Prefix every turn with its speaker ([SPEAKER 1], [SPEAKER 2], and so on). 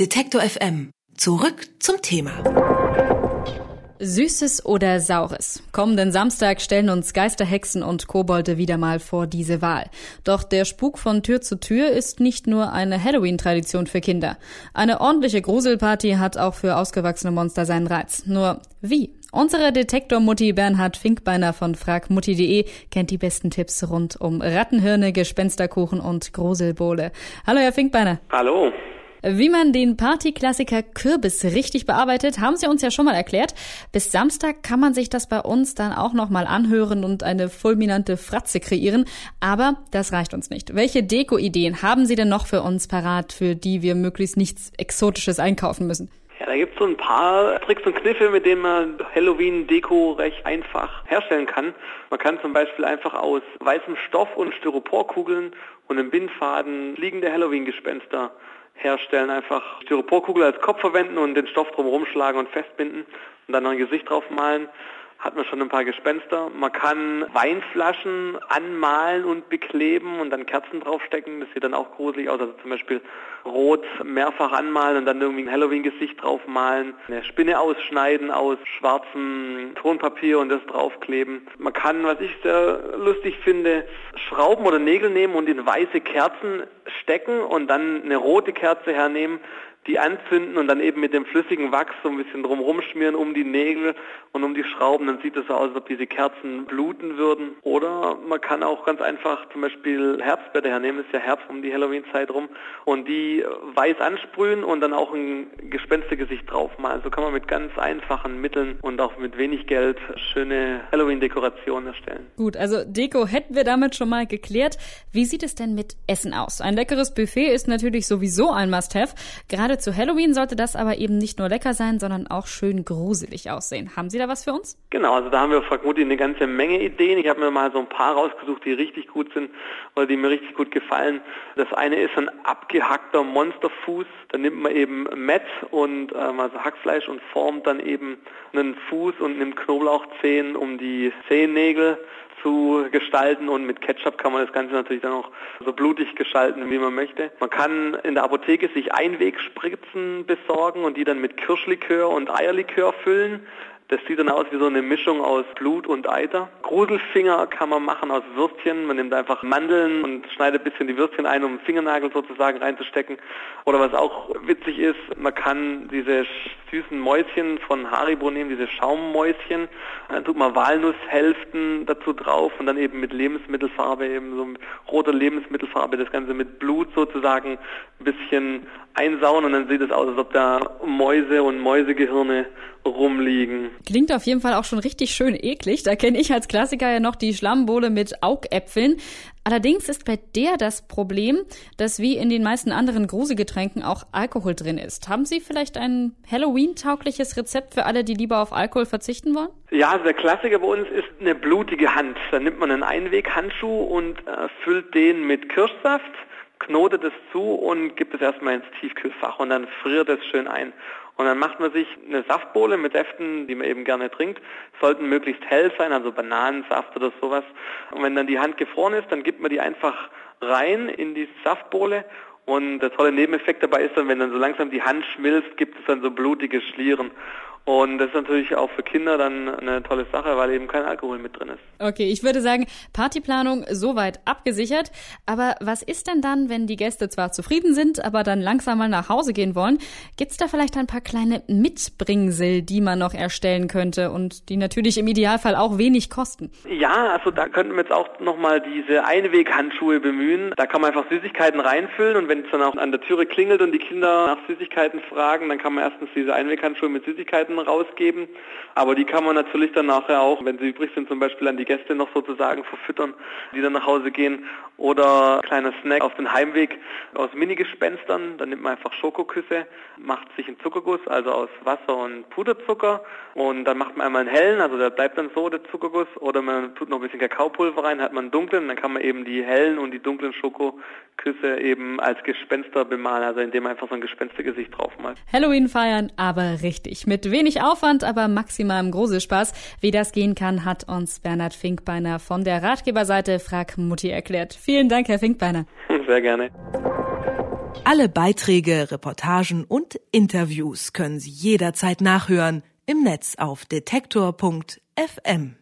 [SPEAKER 1] Detektor FM. Zurück zum Thema.
[SPEAKER 2] Süßes oder Saures? Kommenden Samstag stellen uns Geisterhexen und Kobolde wieder mal vor diese Wahl. Doch der Spuk von Tür zu Tür ist nicht nur eine Halloween-Tradition für Kinder. Eine ordentliche Gruselparty hat auch für ausgewachsene Monster seinen Reiz. Nur wie? Unsere Detektor-Mutti Bernhard Finkbeiner von fragmutti.de kennt die besten Tipps rund um Rattenhirne, Gespensterkuchen und Gruselbowle. Hallo, Herr Finkbeiner.
[SPEAKER 3] Hallo.
[SPEAKER 2] Wie man den Partyklassiker Kürbis richtig bearbeitet, haben Sie uns ja schon mal erklärt. Bis Samstag kann man sich das bei uns dann auch noch mal anhören und eine fulminante Fratze kreieren. Aber das reicht uns nicht. Welche Deko-Ideen haben Sie denn noch für uns parat, für die wir möglichst nichts Exotisches einkaufen müssen?
[SPEAKER 3] Ja, da gibt es so ein paar Tricks und Kniffe, mit denen man Halloween-Deko recht einfach herstellen kann. Man kann zum Beispiel einfach aus weißem Stoff und Styroporkugeln und einem Bindfaden fliegende Halloween-Gespenster herstellen, einfach Styroporkugel als Kopf verwenden und den Stoff drum rumschlagen und festbinden und dann noch ein Gesicht drauf malen hat man schon ein paar Gespenster. Man kann Weinflaschen anmalen und bekleben und dann Kerzen draufstecken. Das sieht dann auch gruselig aus. Also zum Beispiel rot mehrfach anmalen und dann irgendwie ein Halloween-Gesicht draufmalen. Eine Spinne ausschneiden aus schwarzem Tonpapier und das draufkleben. Man kann, was ich sehr lustig finde, Schrauben oder Nägel nehmen und in weiße Kerzen stecken und dann eine rote Kerze hernehmen, die anzünden und dann eben mit dem flüssigen Wachs so ein bisschen drumherum schmieren um die Nägel und um die Schrauben, dann sieht es so aus, als ob diese Kerzen bluten würden. Oder man kann auch ganz einfach zum Beispiel Herbstblätter hernehmen, ist ja Herbst um die Halloween-Zeit rum, und die weiß ansprühen und dann auch ein Gespenstergesicht draufmalen. So kann man mit ganz einfachen Mitteln und auch mit wenig Geld schöne Halloween-Dekorationen erstellen.
[SPEAKER 2] Gut, also Deko hätten wir damit schon mal geklärt. Wie sieht es denn mit Essen aus? Ein leckeres Buffet ist natürlich sowieso ein Must-Have. Gerade Gerade zu Halloween sollte das aber eben nicht nur lecker sein, sondern auch schön gruselig aussehen. Haben Sie da was für uns?
[SPEAKER 3] Genau, also da haben wir vermutlich eine ganze Menge Ideen. Ich habe mir mal so ein paar rausgesucht, die richtig gut sind oder die mir richtig gut gefallen. Das eine ist ein abgehackter Monsterfuß. Da nimmt man eben Mett und ähm, also Hackfleisch und formt dann eben einen Fuß und nimmt Knoblauchzehen um die Zehennägel zu gestalten und mit Ketchup kann man das Ganze natürlich dann auch so blutig gestalten, wie man möchte. Man kann in der Apotheke sich Einwegspritzen besorgen und die dann mit Kirschlikör und Eierlikör füllen. Das sieht dann aus wie so eine Mischung aus Blut und Eiter. Gruselfinger kann man machen aus Würstchen. Man nimmt einfach Mandeln und schneidet ein bisschen die Würstchen ein, um Fingernagel sozusagen reinzustecken. Oder was auch witzig ist, man kann diese süßen Mäuschen von Haribo nehmen, diese Schaummäuschen. Dann tut man Walnusshälften dazu drauf und dann eben mit Lebensmittelfarbe, eben so roter Lebensmittelfarbe, das Ganze mit Blut sozusagen ein bisschen einsauen und dann sieht es aus, als ob da Mäuse und Mäusegehirne rumliegen.
[SPEAKER 2] Klingt auf jeden Fall auch schon richtig schön eklig. Da kenne ich als Klassiker ja noch die Schlammbohle mit Augäpfeln. Allerdings ist bei der das Problem, dass wie in den meisten anderen Gruselgetränken auch Alkohol drin ist. Haben Sie vielleicht ein Halloween-taugliches Rezept für alle, die lieber auf Alkohol verzichten wollen?
[SPEAKER 3] Ja, also der Klassiker bei uns ist eine blutige Hand. Da nimmt man einen Einweghandschuh und äh, füllt den mit Kirschsaft knotet es zu und gibt es erstmal ins Tiefkühlfach und dann friert es schön ein. Und dann macht man sich eine Saftbowle mit Säften, die man eben gerne trinkt. Sollten möglichst hell sein, also Bananensaft oder sowas. Und wenn dann die Hand gefroren ist, dann gibt man die einfach rein in die Saftbowle und der tolle Nebeneffekt dabei ist dann, wenn dann so langsam die Hand schmilzt, gibt es dann so blutige Schlieren. Und das ist natürlich auch für Kinder dann eine tolle Sache, weil eben kein Alkohol mit drin ist.
[SPEAKER 2] Okay, ich würde sagen, Partyplanung soweit abgesichert. Aber was ist denn dann, wenn die Gäste zwar zufrieden sind, aber dann langsam mal nach Hause gehen wollen? Gibt's da vielleicht ein paar kleine Mitbringsel, die man noch erstellen könnte und die natürlich im Idealfall auch wenig kosten?
[SPEAKER 3] Ja, also da könnten wir jetzt auch nochmal diese Einweghandschuhe bemühen. Da kann man einfach Süßigkeiten reinfüllen und wenn es dann auch an der Türe klingelt und die Kinder nach Süßigkeiten fragen, dann kann man erstens diese Einweghandschuhe mit Süßigkeiten Süßigkeiten rausgeben. Aber die kann man natürlich dann nachher auch, wenn sie übrig sind, zum Beispiel an die Gäste noch sozusagen verfüttern, die dann nach Hause gehen. Oder kleiner Snack auf den Heimweg aus Minigespenstern. Dann nimmt man einfach Schokoküsse, macht sich einen Zuckerguss, also aus Wasser und Puderzucker. Und dann macht man einmal einen hellen, also der bleibt dann so, der Zuckerguss. Oder man tut noch ein bisschen Kakaopulver rein, hat man einen dunklen. Dann kann man eben die hellen und die dunklen Schokoküsse eben als Gespenster bemalen, also indem man einfach so ein Gespenstergesicht drauf malt.
[SPEAKER 2] Halloween feiern, aber richtig. Mit wenig Wenig Aufwand, aber maximalem Gruselspaß. Wie das gehen kann, hat uns Bernhard Finkbeiner von der Ratgeberseite Frag Mutti erklärt. Vielen Dank, Herr Finkbeiner.
[SPEAKER 3] Sehr gerne.
[SPEAKER 1] Alle Beiträge, Reportagen und Interviews können Sie jederzeit nachhören im Netz auf detektor.fm.